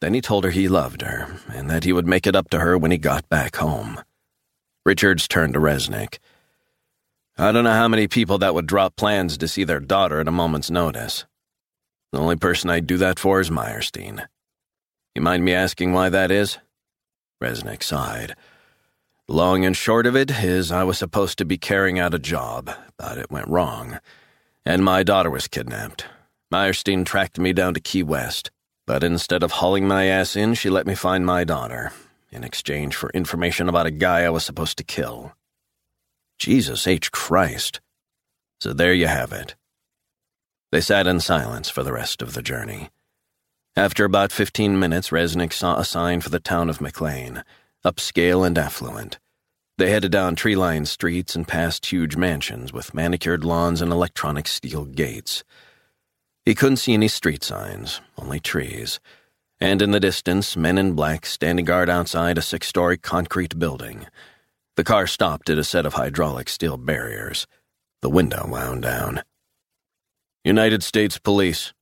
Then he told her he loved her, and that he would make it up to her when he got back home. Richards turned to Reznick. I don't know how many people that would drop plans to see their daughter at a moment's notice. The only person I'd do that for is Meyerstein. You mind me asking why that is? Reznick sighed. Long and short of it is I was supposed to be carrying out a job, but it went wrong, and my daughter was kidnapped. Meyerstein tracked me down to Key West, but instead of hauling my ass in, she let me find my daughter, in exchange for information about a guy I was supposed to kill. Jesus H. Christ. So there you have it. They sat in silence for the rest of the journey. After about fifteen minutes, Reznick saw a sign for the town of McLean upscale and affluent. They headed down tree lined streets and past huge mansions with manicured lawns and electronic steel gates. He couldn't see any street signs, only trees. And in the distance, men in black standing guard outside a six story concrete building. The car stopped at a set of hydraulic steel barriers. The window wound down. United States Police,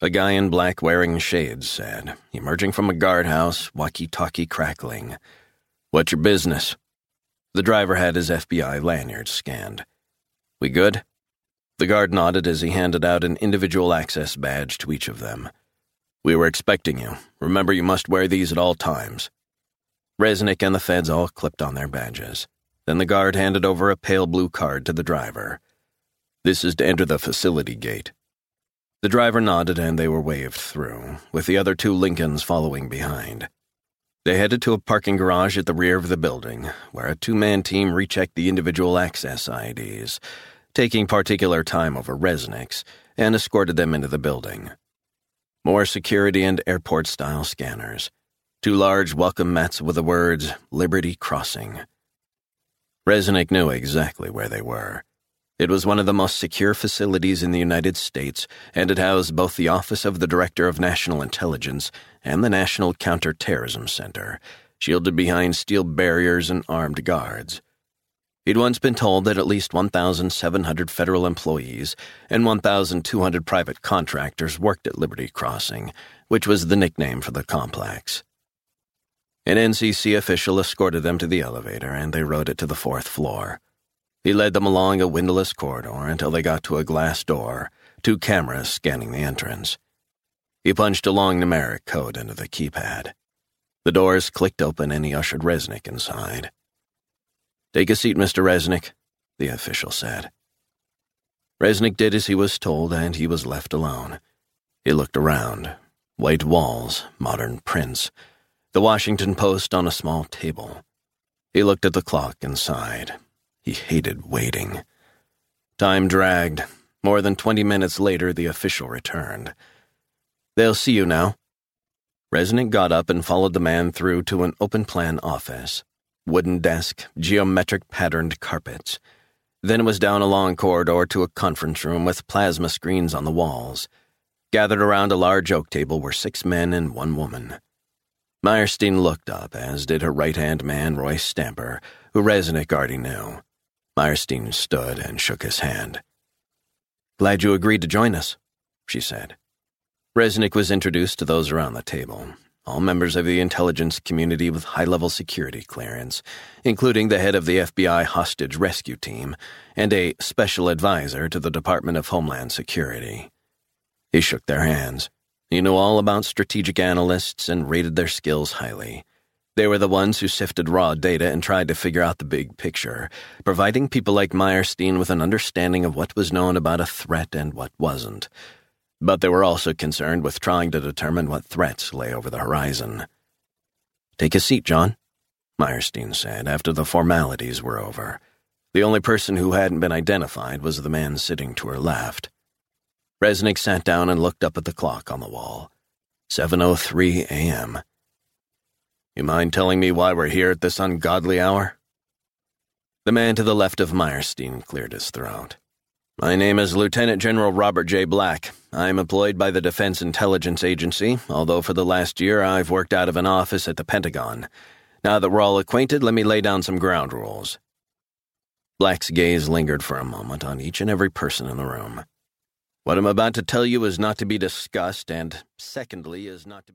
a guy in black wearing shades said, emerging from a guardhouse, walkie talkie crackling. What's your business? The driver had his FBI lanyard scanned. We good? The guard nodded as he handed out an individual access badge to each of them. We were expecting you. Remember, you must wear these at all times. Reznick and the feds all clipped on their badges. Then the guard handed over a pale blue card to the driver. This is to enter the facility gate. The driver nodded and they were waved through, with the other two Lincolns following behind. They headed to a parking garage at the rear of the building, where a two man team rechecked the individual access IDs, taking particular time over Reznick's, and escorted them into the building. More security and airport style scanners. Two large welcome mats with the words Liberty Crossing. Reznick knew exactly where they were. It was one of the most secure facilities in the United States, and it housed both the Office of the Director of National Intelligence and the National Counterterrorism Center, shielded behind steel barriers and armed guards. He'd once been told that at least 1,700 federal employees and 1,200 private contractors worked at Liberty Crossing, which was the nickname for the complex. An NCC official escorted them to the elevator, and they rode it to the fourth floor. He led them along a windowless corridor until they got to a glass door, two cameras scanning the entrance. He punched a long numeric code into the keypad. The doors clicked open and he ushered Reznick inside. Take a seat, Mr. Reznick, the official said. Reznick did as he was told and he was left alone. He looked around. White walls, modern prints, the Washington Post on a small table. He looked at the clock and sighed. He hated waiting. Time dragged. More than twenty minutes later, the official returned. They'll see you now. Reznick got up and followed the man through to an open plan office. Wooden desk, geometric patterned carpets. Then it was down a long corridor to a conference room with plasma screens on the walls. Gathered around a large oak table were six men and one woman. Meyerstein looked up, as did her right hand man, Roy Stamper, who Reznick already knew. Meyerstein stood and shook his hand. Glad you agreed to join us, she said. Reznick was introduced to those around the table, all members of the intelligence community with high level security clearance, including the head of the FBI hostage rescue team and a special advisor to the Department of Homeland Security. He shook their hands. He knew all about strategic analysts and rated their skills highly. They were the ones who sifted raw data and tried to figure out the big picture, providing people like Meyerstein with an understanding of what was known about a threat and what wasn't. But they were also concerned with trying to determine what threats lay over the horizon. Take a seat, Jon, Meyerstein said after the formalities were over. The only person who hadn't been identified was the man sitting to her left. Reznick sat down and looked up at the clock on the wall. 7.03 a.m. You mind telling me why we're here at this ungodly hour? The man to the left of Meyerstein cleared his throat. My name is Lieutenant General Robert J. Black. I am employed by the Defense Intelligence Agency, although for the last year I've worked out of an office at the Pentagon. Now that we're all acquainted, let me lay down some ground rules. Black's gaze lingered for a moment on each and every person in the room. What I'm about to tell you is not to be discussed, and secondly, is not to be.